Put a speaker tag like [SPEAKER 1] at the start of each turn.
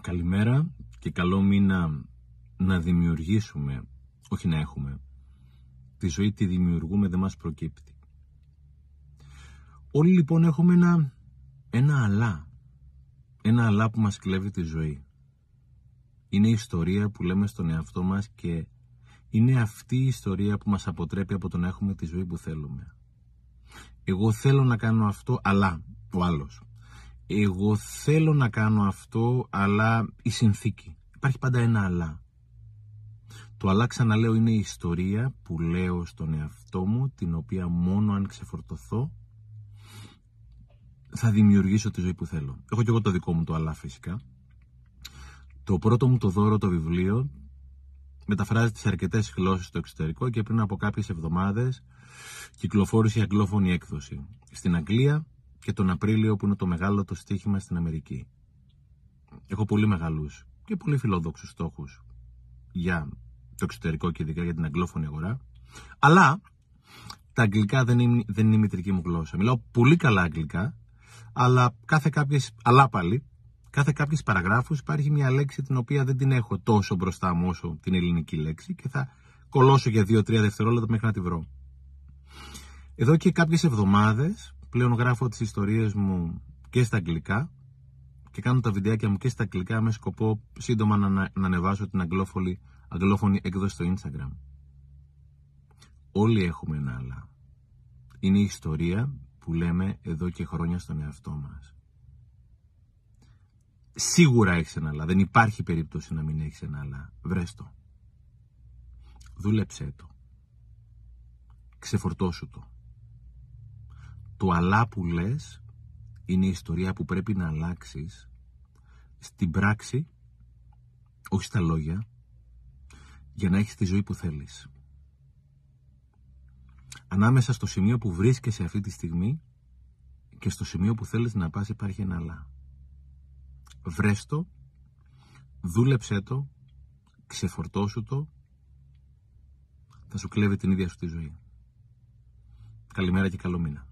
[SPEAKER 1] Καλημέρα και καλό μήνα να δημιουργήσουμε, όχι να έχουμε. Τη ζωή τη δημιουργούμε, δεν μας προκύπτει. Όλοι λοιπόν έχουμε ένα, ένα αλά. Ένα αλά που μας κλέβει τη ζωή. Είναι η ιστορία που λέμε στον εαυτό μας και είναι αυτή η ιστορία που μας αποτρέπει από το να έχουμε τη ζωή που θέλουμε. Εγώ θέλω να κάνω αυτό, αλλά ο άλλος εγώ θέλω να κάνω αυτό, αλλά η συνθήκη. Υπάρχει πάντα ένα αλλά. Το αλλά ξαναλέω είναι η ιστορία που λέω στον εαυτό μου, την οποία μόνο αν ξεφορτωθώ θα δημιουργήσω τη ζωή που θέλω. Έχω και εγώ το δικό μου το αλλά φυσικά. Το πρώτο μου το δώρο το βιβλίο μεταφράζεται σε αρκετές γλώσσες στο εξωτερικό και πριν από κάποιες εβδομάδες κυκλοφόρησε η αγγλόφωνη έκδοση. Στην Αγγλία και τον Απρίλιο που είναι το μεγάλο το στοίχημα στην Αμερική. Έχω πολύ μεγάλους και πολύ φιλόδοξους στόχους για το εξωτερικό και ειδικά για την αγγλόφωνη αγορά. Αλλά τα αγγλικά δεν είναι, δεν είναι η μητρική μου γλώσσα. Μιλάω πολύ καλά αγγλικά, αλλά κάθε κάποιες, αλλά πάλι, κάθε κάποιες παραγράφους υπάρχει μια λέξη την οποία δεν την έχω τόσο μπροστά μου όσο την ελληνική λέξη και θα κολώσω για 2-3 δευτερόλεπτα μέχρι να τη βρω. Εδώ και κάποιες εβδομάδες πλέον γράφω τις ιστορίες μου και στα αγγλικά και κάνω τα βιντεάκια μου και στα αγγλικά με σκοπό σύντομα να, να ανεβάσω την αγγλόφωνη, αγγλόφωνη έκδοση στο Instagram. Όλοι έχουμε ένα άλλα. Είναι η ιστορία που λέμε εδώ και χρόνια στον εαυτό μας. Σίγουρα έχεις ένα άλλα. Δεν υπάρχει περίπτωση να μην έχεις ένα άλλα. Βρες το. Δούλεψέ το. Ξεφορτώσου το. Το αλλά που λες είναι η ιστορία που πρέπει να αλλάξεις στην πράξη, όχι στα λόγια, για να έχεις τη ζωή που θέλεις. Ανάμεσα στο σημείο που βρίσκεσαι αυτή τη στιγμή και στο σημείο που θέλεις να πας υπάρχει ένα αλλά. Βρες το, δούλεψέ το, ξεφορτώσου το, θα σου κλέβει την ίδια σου τη ζωή. Καλημέρα και καλό μήνα.